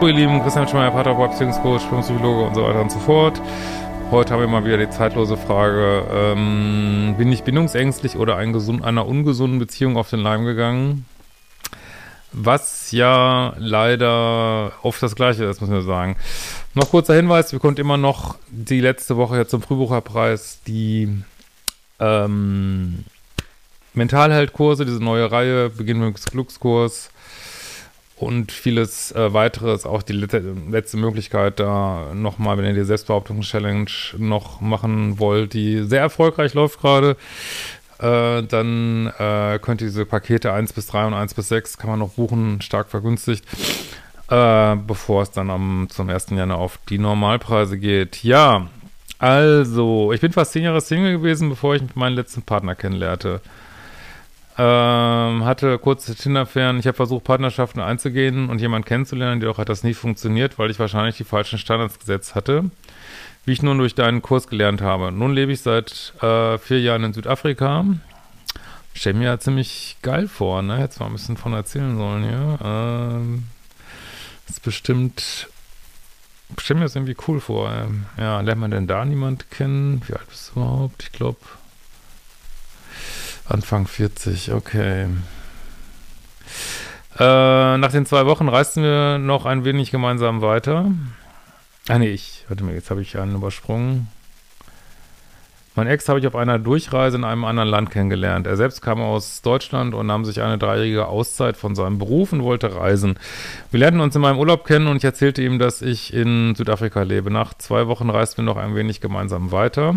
Hallo ihr Lieben, Christian Schmeier, Paterboy, Beziehungscoach, Psychologe und so weiter und so fort. Heute haben wir mal wieder die zeitlose Frage, ähm, bin ich bindungsängstlich oder ein gesund, einer ungesunden Beziehung auf den Leim gegangen? Was ja leider oft das Gleiche ist, muss man sagen. Noch kurzer Hinweis, wir konnten immer noch die letzte Woche jetzt zum Frühbucherpreis die ähm, Mentalheldkurse, diese neue Reihe, Beginn mit Glückskurs und vieles äh, weiteres, auch die letzte, Möglichkeit da nochmal, wenn ihr die Selbstbehauptungs-Challenge noch machen wollt, die sehr erfolgreich läuft gerade, äh, dann äh, könnt ihr diese Pakete 1 bis 3 und 1 bis 6 kann man noch buchen, stark vergünstigt, äh, bevor es dann am, zum 1. Januar auf die Normalpreise geht. Ja, also, ich bin fast 10 Jahre Single gewesen, bevor ich meinen letzten Partner kennenlernte. Ähm, hatte kurze Tinder-Fern. Ich habe versucht, Partnerschaften einzugehen und jemanden kennenzulernen, jedoch hat das nie funktioniert, weil ich wahrscheinlich die falschen Standards gesetzt hatte wie ich nun durch deinen Kurs gelernt habe. Nun lebe ich seit äh, vier Jahren in Südafrika. Stell mir ja ziemlich geil vor, ne? Jetzt mal ein bisschen von erzählen sollen hier. Ähm, ist bestimmt. Stell mir das irgendwie cool vor. Ähm, ja, lernt man denn da niemand kennen? Wie alt bist du überhaupt? Ich glaube. Anfang 40, okay. Äh, nach den zwei Wochen reisten wir noch ein wenig gemeinsam weiter. Ah nee, ich, warte mal, jetzt habe ich einen übersprungen. Mein Ex habe ich auf einer Durchreise in einem anderen Land kennengelernt. Er selbst kam aus Deutschland und nahm sich eine dreijährige Auszeit von seinem Beruf und wollte reisen. Wir lernten uns in meinem Urlaub kennen und ich erzählte ihm, dass ich in Südafrika lebe. Nach zwei Wochen reisten wir noch ein wenig gemeinsam weiter.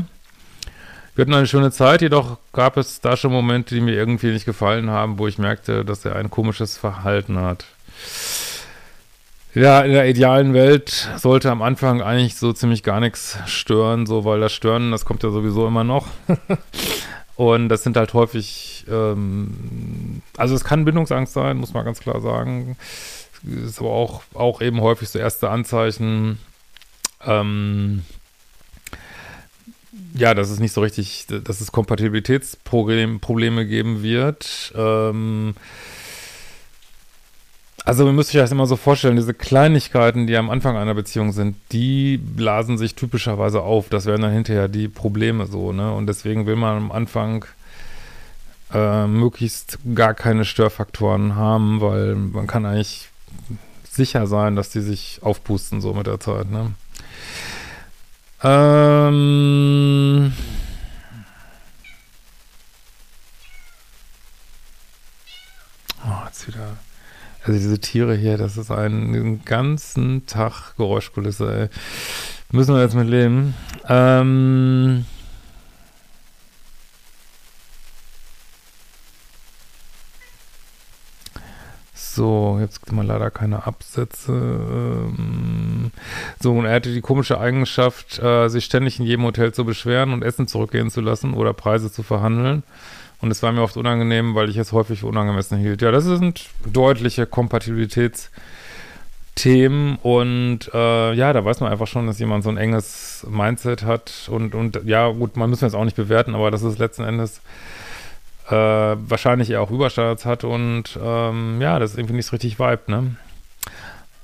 Wir hatten eine schöne Zeit, jedoch gab es da schon Momente, die mir irgendwie nicht gefallen haben, wo ich merkte, dass er ein komisches Verhalten hat. Ja, in der idealen Welt sollte am Anfang eigentlich so ziemlich gar nichts stören, so, weil das Stören, das kommt ja sowieso immer noch. Und das sind halt häufig, ähm, also es kann Bindungsangst sein, muss man ganz klar sagen. Ist aber auch, auch eben häufig so erste Anzeichen, ähm, ja, dass es nicht so richtig, dass es Kompatibilitätsprobleme geben wird. Ähm, also man müsste sich das immer so vorstellen, diese Kleinigkeiten, die am Anfang einer Beziehung sind, die blasen sich typischerweise auf. Das wären dann hinterher die Probleme so, ne? Und deswegen will man am Anfang äh, möglichst gar keine Störfaktoren haben, weil man kann eigentlich sicher sein, dass die sich aufpusten so mit der Zeit, ne? Ähm... Oh, jetzt wieder also diese Tiere hier, das ist ein, einen ganzen Tag Geräuschkulisse, ey. Müssen wir jetzt mit leben. Ähm. So, jetzt gibt mal leider keine Absätze. Ähm, so, und er hatte die komische Eigenschaft, äh, sich ständig in jedem Hotel zu beschweren und Essen zurückgehen zu lassen oder Preise zu verhandeln. Und es war mir oft unangenehm, weil ich es häufig für unangemessen hielt. Ja, das sind deutliche Kompatibilitätsthemen und äh, ja, da weiß man einfach schon, dass jemand so ein enges Mindset hat und, und ja, gut, man muss jetzt auch nicht bewerten, aber dass es letzten Endes äh, wahrscheinlich eher auch Überstandards hat und ähm, ja, das ist irgendwie nicht so richtig Vibe, ne?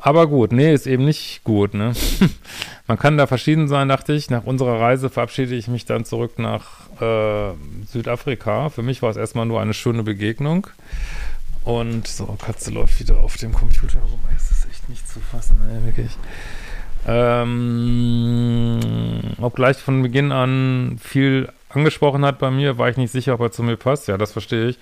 Aber gut, nee, ist eben nicht gut, ne? Man kann da verschieden sein, dachte ich. Nach unserer Reise verabschiede ich mich dann zurück nach äh, Südafrika. Für mich war es erstmal nur eine schöne Begegnung. Und so, Katze läuft wieder auf dem Computer rum. Es ist echt nicht zu fassen, ey, wirklich. Ähm, obgleich von Beginn an viel angesprochen hat bei mir, war ich nicht sicher, ob er zu mir passt. Ja, das verstehe ich.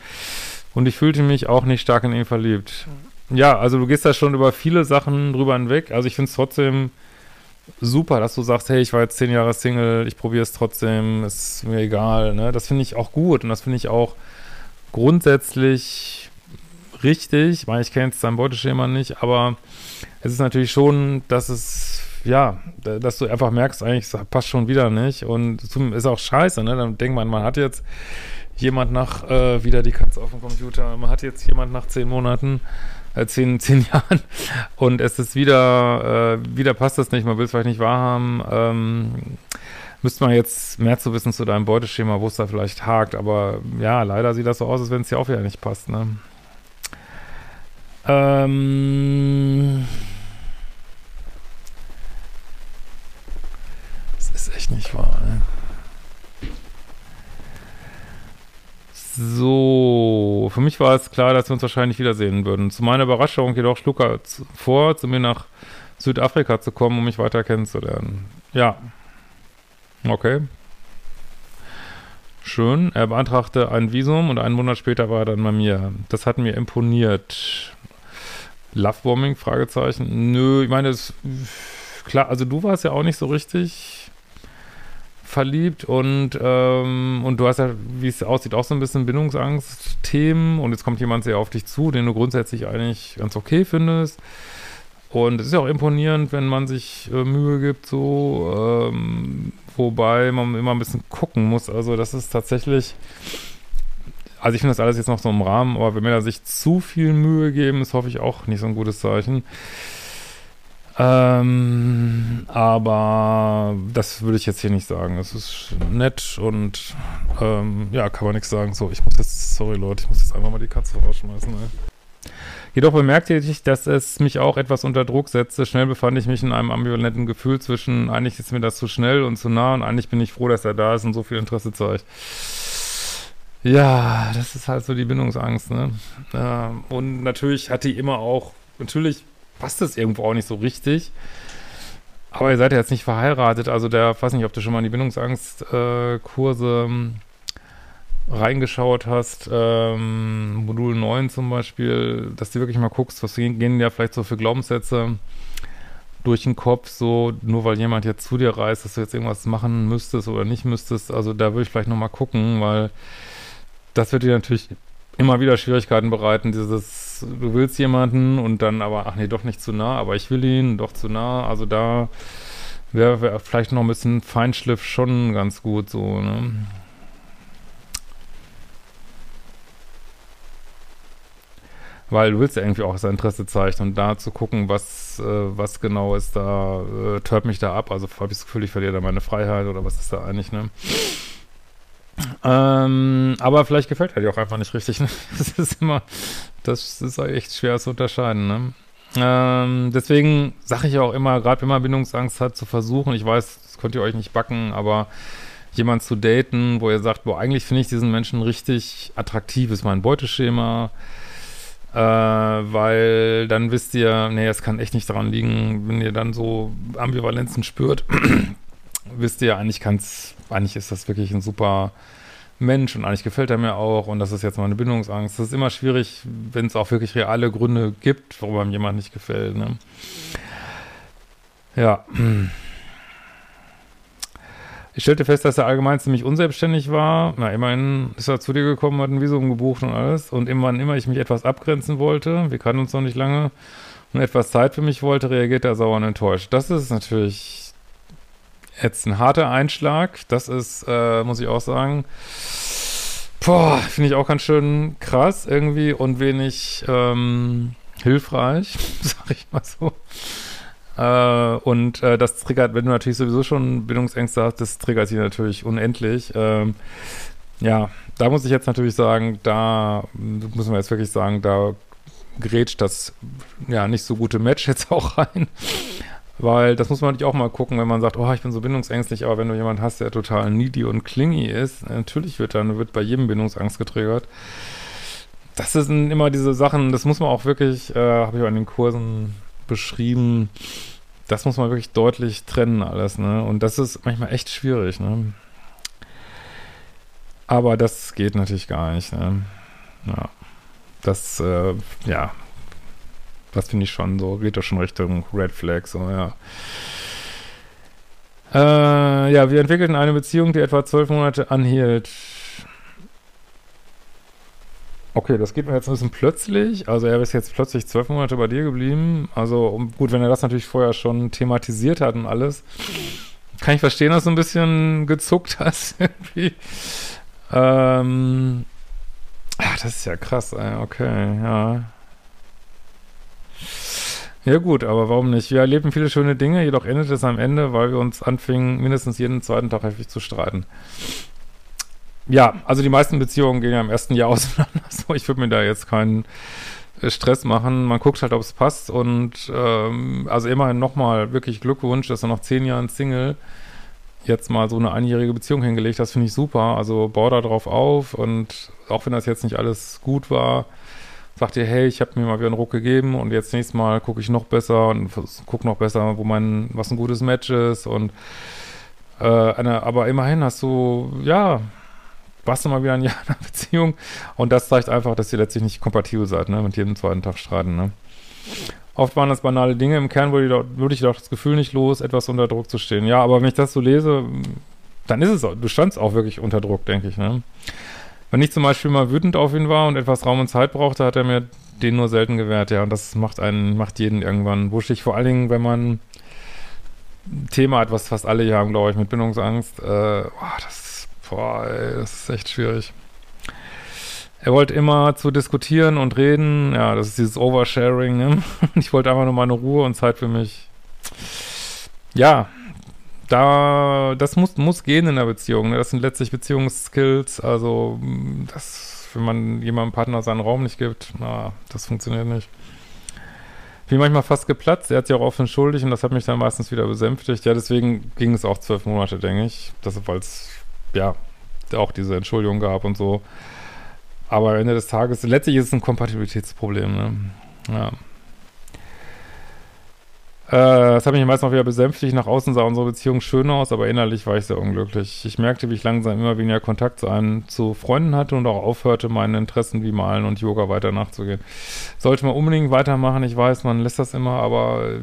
Und ich fühlte mich auch nicht stark in ihn verliebt. Ja, also du gehst da schon über viele Sachen drüber hinweg. Also ich finde es trotzdem super, dass du sagst, hey, ich war jetzt zehn Jahre Single, ich probiere es trotzdem, ist mir egal. Ne? Das finde ich auch gut und das finde ich auch grundsätzlich richtig, weil ich kenne jetzt dein Beuteschema nicht, aber es ist natürlich schon, dass es, ja, dass du einfach merkst, eigentlich passt schon wieder nicht und ist auch scheiße, ne? Dann denkt man, man hat jetzt jemand nach, äh, wieder die Katze auf dem Computer, man hat jetzt jemand nach zehn Monaten äh, zehn, zehn Jahren. Und es ist wieder, äh, wieder passt das nicht, man will es vielleicht nicht wahrhaben. Ähm, müsste man jetzt mehr zu wissen zu deinem Beuteschema, wo es da vielleicht hakt. Aber ja, leider sieht das so aus, als wenn es dir auch wieder nicht passt. Ne? Ähm, das ist echt nicht wahr. Ne? So, für mich war es klar, dass wir uns wahrscheinlich wiedersehen würden. Zu meiner Überraschung jedoch schlug er vor, zu mir nach Südafrika zu kommen, um mich weiter kennenzulernen. Ja. Okay. Schön. Er beantragte ein Visum und einen Monat später war er dann bei mir. Das hat mir imponiert. Lovebombing? Fragezeichen. Nö, ich meine, es, klar, also du warst ja auch nicht so richtig verliebt und, ähm, und du hast ja, wie es aussieht, auch so ein bisschen Bindungsangst-Themen und jetzt kommt jemand sehr auf dich zu, den du grundsätzlich eigentlich ganz okay findest. Und es ist ja auch imponierend, wenn man sich äh, Mühe gibt, so, ähm, wobei man immer ein bisschen gucken muss. Also, das ist tatsächlich, also ich finde das alles jetzt noch so im Rahmen, aber wenn Männer sich zu viel Mühe geben, ist hoffe ich auch nicht so ein gutes Zeichen. Ähm, aber das würde ich jetzt hier nicht sagen. Es ist nett und ähm, ja, kann man nichts sagen. So, ich muss jetzt, sorry Leute, ich muss jetzt einfach mal die Katze rausschmeißen. Ey. Jedoch bemerkte ich, dass es mich auch etwas unter Druck setzte. Schnell befand ich mich in einem ambivalenten Gefühl zwischen, eigentlich ist mir das zu schnell und zu nah und eigentlich bin ich froh, dass er da ist und so viel Interesse zeigt. Ja, das ist halt so die Bindungsangst, ne? Ähm, und natürlich hat die immer auch, natürlich passt das irgendwo auch nicht so richtig. Aber ihr seid ja jetzt nicht verheiratet, also der, weiß nicht, ob du schon mal in die Bindungsangstkurse ähm, reingeschaut hast, ähm, Modul 9 zum Beispiel, dass du wirklich mal guckst, was gehen ja vielleicht so für Glaubenssätze durch den Kopf, so nur weil jemand jetzt zu dir reist, dass du jetzt irgendwas machen müsstest oder nicht müsstest, also da würde ich vielleicht nochmal gucken, weil das wird dir natürlich immer wieder Schwierigkeiten bereiten, dieses, du willst jemanden und dann aber, ach nee, doch nicht zu nah, aber ich will ihn, doch zu nah, also da wäre wär vielleicht noch ein bisschen Feinschliff schon ganz gut so, ne? Weil du willst ja irgendwie auch sein Interesse zeigen und da zu gucken, was, äh, was genau ist da, äh, tört mich da ab, also habe ich das Gefühl, ich verliere da meine Freiheit oder was ist da eigentlich, ne? Ähm, aber vielleicht gefällt er dir auch einfach nicht richtig. Ne? Das ist immer, das ist echt schwer zu unterscheiden. Ne? Ähm, deswegen sage ich auch immer, gerade wenn man Bindungsangst hat, zu versuchen, ich weiß, das könnt ihr euch nicht backen, aber jemand zu daten, wo ihr sagt, boah, eigentlich finde ich diesen Menschen richtig attraktiv, ist mein Beuteschema, äh, weil dann wisst ihr, nee, es kann echt nicht daran liegen, wenn ihr dann so Ambivalenzen spürt, wisst ihr, eigentlich kann's, eigentlich ist das wirklich ein super Mensch und eigentlich gefällt er mir auch und das ist jetzt mal eine Bindungsangst. Das ist immer schwierig, wenn es auch wirklich reale Gründe gibt, warum einem jemand nicht gefällt. Ne? Ja. Ich stellte fest, dass er allgemein ziemlich unselbstständig war. Na, immerhin ist er zu dir gekommen, hat ein Visum gebucht und alles. Und immer, immer ich mich etwas abgrenzen wollte, wir kannten uns noch nicht lange, und etwas Zeit für mich wollte, reagierte er sauer und enttäuscht. Das ist natürlich jetzt ein harter Einschlag. Das ist, äh, muss ich auch sagen, boah, finde ich auch ganz schön krass irgendwie und wenig ähm, hilfreich, sag ich mal so. Äh, und äh, das triggert, wenn du natürlich sowieso schon Bindungsängste hast, das triggert sich natürlich unendlich. Ähm, ja, da muss ich jetzt natürlich sagen, da müssen wir jetzt wirklich sagen, da grätscht das ja nicht so gute Match jetzt auch rein. Weil das muss man natürlich auch mal gucken, wenn man sagt, oh, ich bin so bindungsängstlich, aber wenn du jemanden hast, der total needy und clingy ist, natürlich wird dann, wird bei jedem Bindungsangst getriggert. Das sind immer diese Sachen, das muss man auch wirklich, äh, habe ich auch in den Kursen beschrieben, das muss man wirklich deutlich trennen alles, ne? Und das ist manchmal echt schwierig, ne? Aber das geht natürlich gar nicht, ne? Ja. Das, äh, ja, das finde ich schon so, geht doch schon Richtung Red Flag, so, ja. Äh, ja, wir entwickelten eine Beziehung, die etwa zwölf Monate anhielt. Okay, das geht mir jetzt ein bisschen plötzlich. Also er ist jetzt plötzlich zwölf Monate bei dir geblieben. Also gut, wenn er das natürlich vorher schon thematisiert hat und alles, kann ich verstehen, dass du ein bisschen gezuckt hast irgendwie. Ähm, ja, das ist ja krass. Okay, ja. Ja gut, aber warum nicht? Wir erleben viele schöne Dinge, jedoch endet es am Ende, weil wir uns anfingen, mindestens jeden zweiten Tag heftig zu streiten. Ja, also die meisten Beziehungen gehen ja im ersten Jahr auseinander. So, ich würde mir da jetzt keinen äh, Stress machen. Man guckt halt, ob es passt und ähm, also immerhin nochmal wirklich Glückwunsch, dass er noch zehn Jahren Single. jetzt mal so eine einjährige Beziehung hingelegt hast, finde ich super. Also bau da drauf auf und auch wenn das jetzt nicht alles gut war, sag dir, hey, ich habe mir mal wieder einen Ruck gegeben und jetzt nächstes Mal gucke ich noch besser und guck noch besser, wo mein, was ein gutes Match ist und äh, eine, aber immerhin hast du, ja, warst du mal wieder ein Jahr in einer Beziehung und das zeigt einfach, dass ihr letztlich nicht kompatibel seid, ne, mit jedem zweiten Tag streiten, ne. Oft waren das banale Dinge. Im Kern würde ich, doch das Gefühl nicht los, etwas unter Druck zu stehen. Ja, aber wenn ich das so lese, dann ist es du standst auch wirklich unter Druck, denke ich, ne. Wenn ich zum Beispiel mal wütend auf ihn war und etwas Raum und Zeit brauchte, hat er mir den nur selten gewährt, ja. Und das macht einen, macht jeden irgendwann wuschig. Vor allen Dingen, wenn man ein Thema hat, was fast alle hier haben, glaube ich, mit Bindungsangst. Äh, boah, das, boah, ey, das ist echt schwierig. Er wollte immer zu diskutieren und reden. Ja, das ist dieses Oversharing. Ne? Ich wollte einfach nur meine Ruhe und Zeit für mich. Ja, da, das muss, muss gehen in der Beziehung. Ne? Das sind letztlich Beziehungsskills. Also, das, wenn man jemandem Partner seinen Raum nicht gibt, na, das funktioniert nicht. Bin manchmal fast geplatzt. Er hat sich auch offen schuldig und das hat mich dann meistens wieder besänftigt. Ja, deswegen ging es auch zwölf Monate, denke ich. Das, weil es, ja, auch diese Entschuldigung gab und so. Aber am Ende des Tages, letztlich ist es ein Kompatibilitätsproblem, ne? Ja. Äh, das hat mich meist noch wieder besänftigt. Nach außen sah unsere Beziehung schön aus, aber innerlich war ich sehr unglücklich. Ich merkte, wie ich langsam immer weniger Kontakt zu, einem, zu Freunden hatte und auch aufhörte, meinen Interessen wie Malen und Yoga weiter nachzugehen. Sollte man unbedingt weitermachen. Ich weiß, man lässt das immer, aber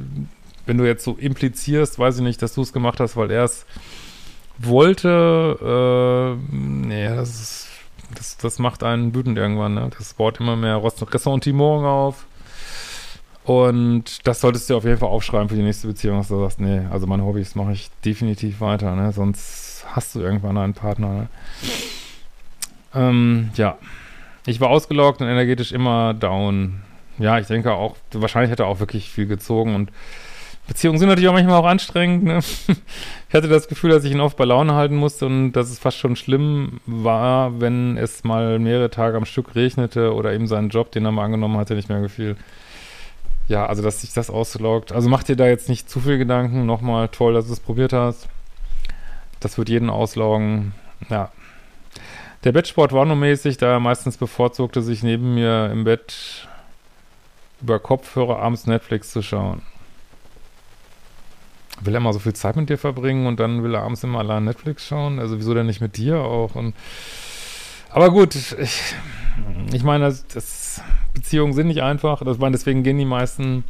wenn du jetzt so implizierst, weiß ich nicht, dass du es gemacht hast, weil er es wollte. Äh, nee, das ist, das, das macht einen wütend irgendwann, ne? Das baut immer mehr Ressentiment auf. Und das solltest du auf jeden Fall aufschreiben für die nächste Beziehung, dass du sagst, nee, also meine Hobbys mache ich definitiv weiter, ne? Sonst hast du irgendwann einen Partner, ne? Ähm, ja. Ich war ausgeloggt und energetisch immer down. Ja, ich denke auch, wahrscheinlich hat er auch wirklich viel gezogen und Beziehungen sind natürlich auch manchmal auch anstrengend. Ne? Ich hatte das Gefühl, dass ich ihn oft bei Laune halten musste und dass es fast schon schlimm war, wenn es mal mehrere Tage am Stück regnete oder eben seinen Job, den er mal angenommen hatte, nicht mehr gefiel ja, also dass sich das ausloggt. Also mach dir da jetzt nicht zu viel Gedanken. Nochmal toll, dass du es probiert hast. Das wird jeden ausloggen. Ja. Der Bettsport war nur mäßig, da er meistens bevorzugte, sich neben mir im Bett über Kopfhörer abends Netflix zu schauen. Will er mal so viel Zeit mit dir verbringen und dann will er abends immer allein Netflix schauen? Also wieso denn nicht mit dir auch? Und aber gut, ich, ich meine, das, das Beziehungen sind nicht einfach. Das war, deswegen gehen die meisten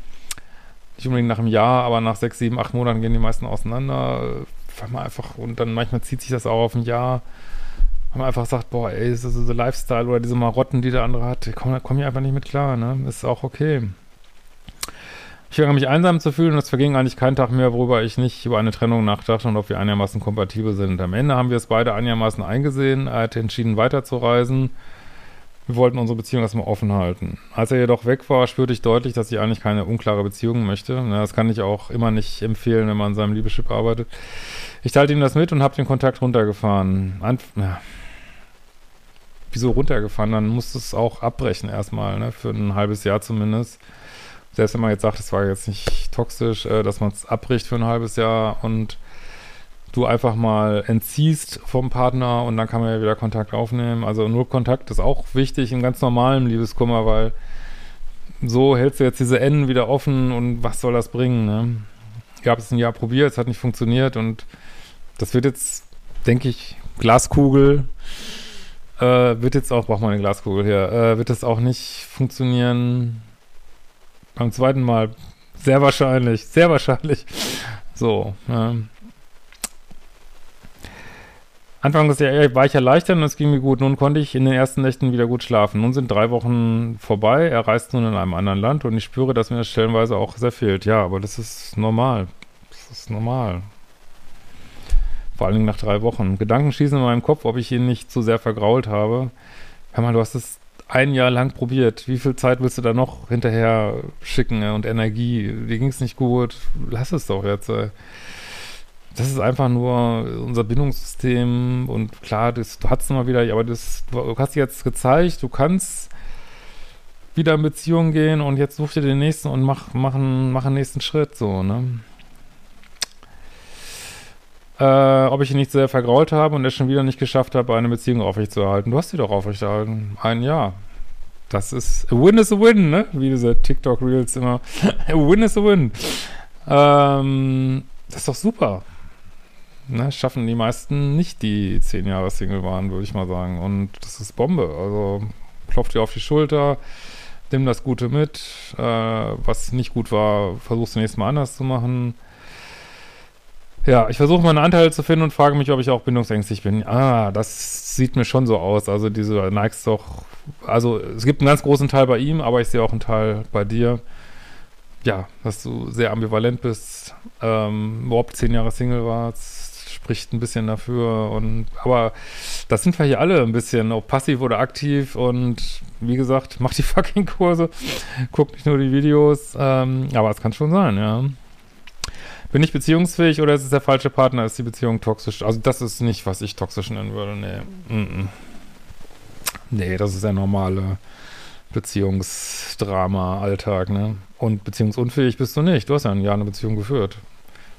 nicht unbedingt nach einem Jahr, aber nach sechs, sieben, acht Monaten gehen die meisten auseinander. Weil man einfach, und dann manchmal zieht sich das auch auf ein Jahr. Weil man einfach sagt, boah, ey, ist das so Lifestyle oder diese Marotten, die der andere hat, die kommen komm hier einfach nicht mit klar, ne? Ist auch okay. Ich fange mich einsam zu fühlen und es verging eigentlich kein Tag mehr, worüber ich nicht über eine Trennung nachdachte und ob wir einigermaßen kompatibel sind. Am Ende haben wir es beide einigermaßen eingesehen. Er hat entschieden, weiterzureisen. Wir wollten unsere Beziehung erstmal offen halten. Als er jedoch weg war, spürte ich deutlich, dass ich eigentlich keine unklare Beziehung möchte. Das kann ich auch immer nicht empfehlen, wenn man an seinem Liebeschip arbeitet. Ich teilte ihm das mit und habe den Kontakt runtergefahren. Anf ja. Wieso runtergefahren? Dann musst du es auch abbrechen erstmal, ne? für ein halbes Jahr zumindest. Selbst wenn man jetzt sagt, es war jetzt nicht toxisch, äh, dass man es abbricht für ein halbes Jahr und du einfach mal entziehst vom Partner und dann kann man ja wieder Kontakt aufnehmen. Also nur Kontakt ist auch wichtig im ganz normalen Liebeskummer, weil so hältst du jetzt diese Enden wieder offen und was soll das bringen, ne? Ich habe es ein Jahr probiert, es hat nicht funktioniert und das wird jetzt, denke ich, Glaskugel, äh, wird jetzt auch, braucht man eine Glaskugel hier, äh, wird das auch nicht funktionieren beim zweiten Mal. Sehr wahrscheinlich, sehr wahrscheinlich. So, ne? Anfang des Jahres war ich erleichtert und es ging mir gut. Nun konnte ich in den ersten Nächten wieder gut schlafen. Nun sind drei Wochen vorbei. Er reist nun in einem anderen Land und ich spüre, dass mir das stellenweise auch sehr fehlt. Ja, aber das ist normal. Das ist normal. Vor allen Dingen nach drei Wochen. Gedanken schießen in meinem Kopf, ob ich ihn nicht zu sehr vergrault habe. Hör mal, du hast es ein Jahr lang probiert. Wie viel Zeit willst du da noch hinterher schicken und Energie? Dir ging es nicht gut. Lass es doch jetzt. Das ist einfach nur unser Bindungssystem und klar, das, du hattest mal wieder, aber das, du hast jetzt gezeigt, du kannst wieder in Beziehung gehen und jetzt such dir den nächsten und mach, mach, einen, mach einen nächsten Schritt, so, ne? Äh, ob ich ihn nicht sehr vergrault habe und es schon wieder nicht geschafft habe, eine Beziehung aufrechtzuerhalten. Du hast sie doch aufrechterhalten. Ein Jahr. Das ist, a win is a win, ne? Wie diese TikTok-Reels immer. a win is a win. Ähm, das ist doch super. Ne, schaffen die meisten nicht, die zehn Jahre Single waren, würde ich mal sagen. Und das ist Bombe. Also klopft dir auf die Schulter, nimm das Gute mit. Äh, was nicht gut war, versuchst du nächstes Mal anders zu machen. Ja, ich versuche meine Anteile zu finden und frage mich, ob ich auch bindungsängstlich bin. Ah, das sieht mir schon so aus. Also diese neigst doch, also es gibt einen ganz großen Teil bei ihm, aber ich sehe auch einen Teil bei dir. Ja, dass du sehr ambivalent bist, ähm, überhaupt zehn Jahre Single warst, spricht ein bisschen dafür und aber das sind wir hier alle ein bisschen, ob passiv oder aktiv und wie gesagt, mach die fucking Kurse, guck nicht nur die Videos, ähm, aber es kann schon sein, ja. Bin ich beziehungsfähig oder ist es der falsche Partner? Ist die Beziehung toxisch? Also das ist nicht, was ich toxisch nennen würde. Nee. Mm. Nee, das ist der normale Beziehungsdrama, Alltag, ne? Und beziehungsunfähig bist du nicht. Du hast ja ein Jahr eine Beziehung geführt.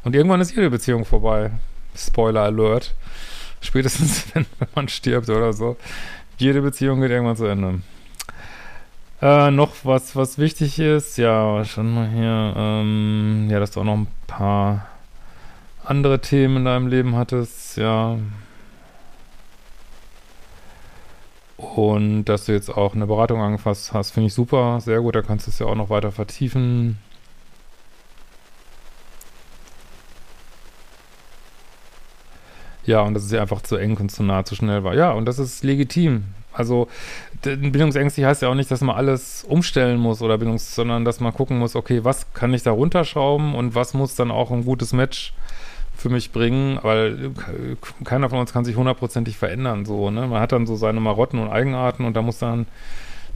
Und irgendwann ist jede Beziehung vorbei. Spoiler Alert. Spätestens, wenn, wenn man stirbt oder so. Jede Beziehung geht irgendwann zu Ende. Äh, noch was, was wichtig ist, ja, schon mal hier, ähm, ja, dass du auch noch ein paar andere Themen in deinem Leben hattest, ja. Und dass du jetzt auch eine Beratung angefasst hast, finde ich super, sehr gut, da kannst du es ja auch noch weiter vertiefen. Ja, und dass es ja einfach zu eng und zu nah, zu schnell war. Ja, und das ist legitim. Also bindungsängstlich heißt ja auch nicht, dass man alles umstellen muss oder bindungs, sondern dass man gucken muss, okay, was kann ich da runterschrauben und was muss dann auch ein gutes Match für mich bringen, weil keiner von uns kann sich hundertprozentig verändern, so, ne? Man hat dann so seine Marotten und Eigenarten und da muss dann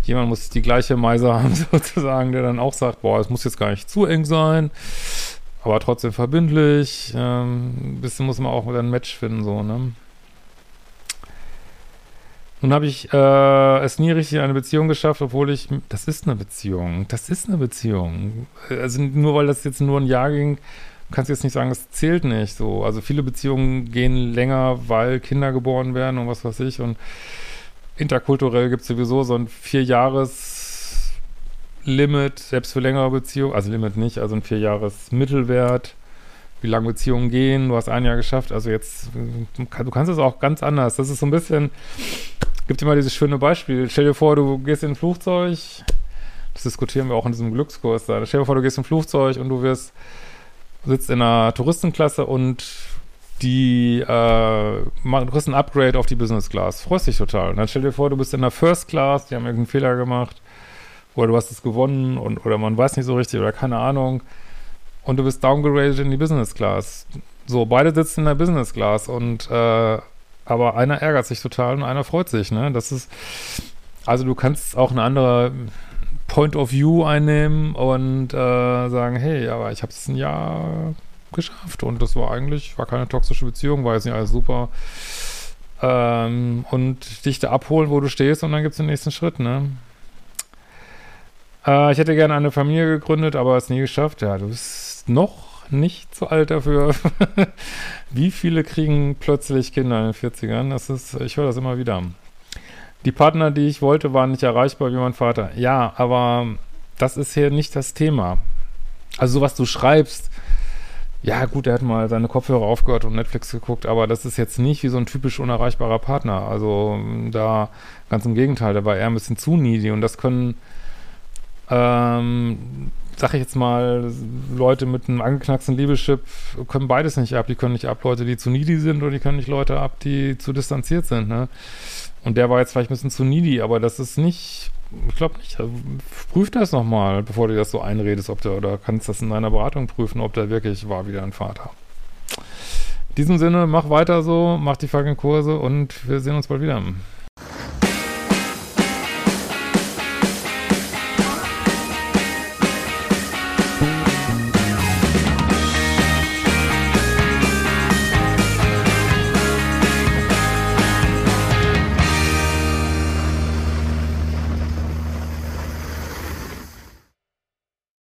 jemand muss die gleiche Meise haben, sozusagen, der dann auch sagt, boah, es muss jetzt gar nicht zu eng sein, aber trotzdem verbindlich, ähm, ein bisschen muss man auch ein Match finden, so, ne? Nun habe ich äh, es nie richtig in eine Beziehung geschafft, obwohl ich, das ist eine Beziehung, das ist eine Beziehung. Also nur weil das jetzt nur ein Jahr ging, kannst du jetzt nicht sagen, es zählt nicht so. Also viele Beziehungen gehen länger, weil Kinder geboren werden und was weiß ich. Und interkulturell gibt es sowieso so ein Vier-Jahres-Limit, selbst für längere Beziehungen, also Limit nicht, also ein Vier-Jahres-Mittelwert wie lange Beziehungen gehen, du hast ein Jahr geschafft, also jetzt, du kannst es auch ganz anders. Das ist so ein bisschen, gibt dir mal dieses schöne Beispiel. Stell dir vor, du gehst in ein Flugzeug, das diskutieren wir auch in diesem Glückskurs da. Stell dir vor, du gehst in ein Flugzeug und du wirst, sitzt in einer Touristenklasse und die, äh, du kriegst ein Upgrade auf die Business Class. Freust dich total. Und dann stell dir vor, du bist in der First Class, die haben irgendeinen Fehler gemacht, oder du hast es gewonnen und, oder man weiß nicht so richtig oder keine Ahnung und du bist downgradet in die Business Class. So, beide sitzen in der Business Class und äh, aber einer ärgert sich total und einer freut sich, ne? Das ist, also du kannst auch eine andere Point of View einnehmen und äh, sagen, hey, aber ich habe es ein Jahr geschafft und das war eigentlich, war keine toxische Beziehung, war jetzt nicht alles super. Ähm, und dich da abholen, wo du stehst und dann gibt es den nächsten Schritt, ne? Äh, ich hätte gerne eine Familie gegründet, aber es nie geschafft. Ja, du bist noch nicht zu alt dafür. Wie viele kriegen plötzlich Kinder in den 40ern? Das ist, ich höre das immer wieder. Die Partner, die ich wollte, waren nicht erreichbar wie mein Vater. Ja, aber das ist hier nicht das Thema. Also so was du schreibst, ja gut, er hat mal seine Kopfhörer aufgehört und Netflix geguckt, aber das ist jetzt nicht wie so ein typisch unerreichbarer Partner. Also da ganz im Gegenteil, der war eher ein bisschen zu needy und das können ähm, sag ich jetzt mal, Leute mit einem angeknacksten Liebeschip können beides nicht ab. Die können nicht ab Leute, die zu needy sind oder die können nicht Leute ab, die zu distanziert sind. Ne? Und der war jetzt vielleicht ein bisschen zu needy, aber das ist nicht, ich glaube nicht. Also, prüf das nochmal, bevor du das so einredest, ob der, oder kannst das in deiner Beratung prüfen, ob der wirklich war wie dein Vater. In diesem Sinne, mach weiter so, mach die fucking Kurse und wir sehen uns bald wieder.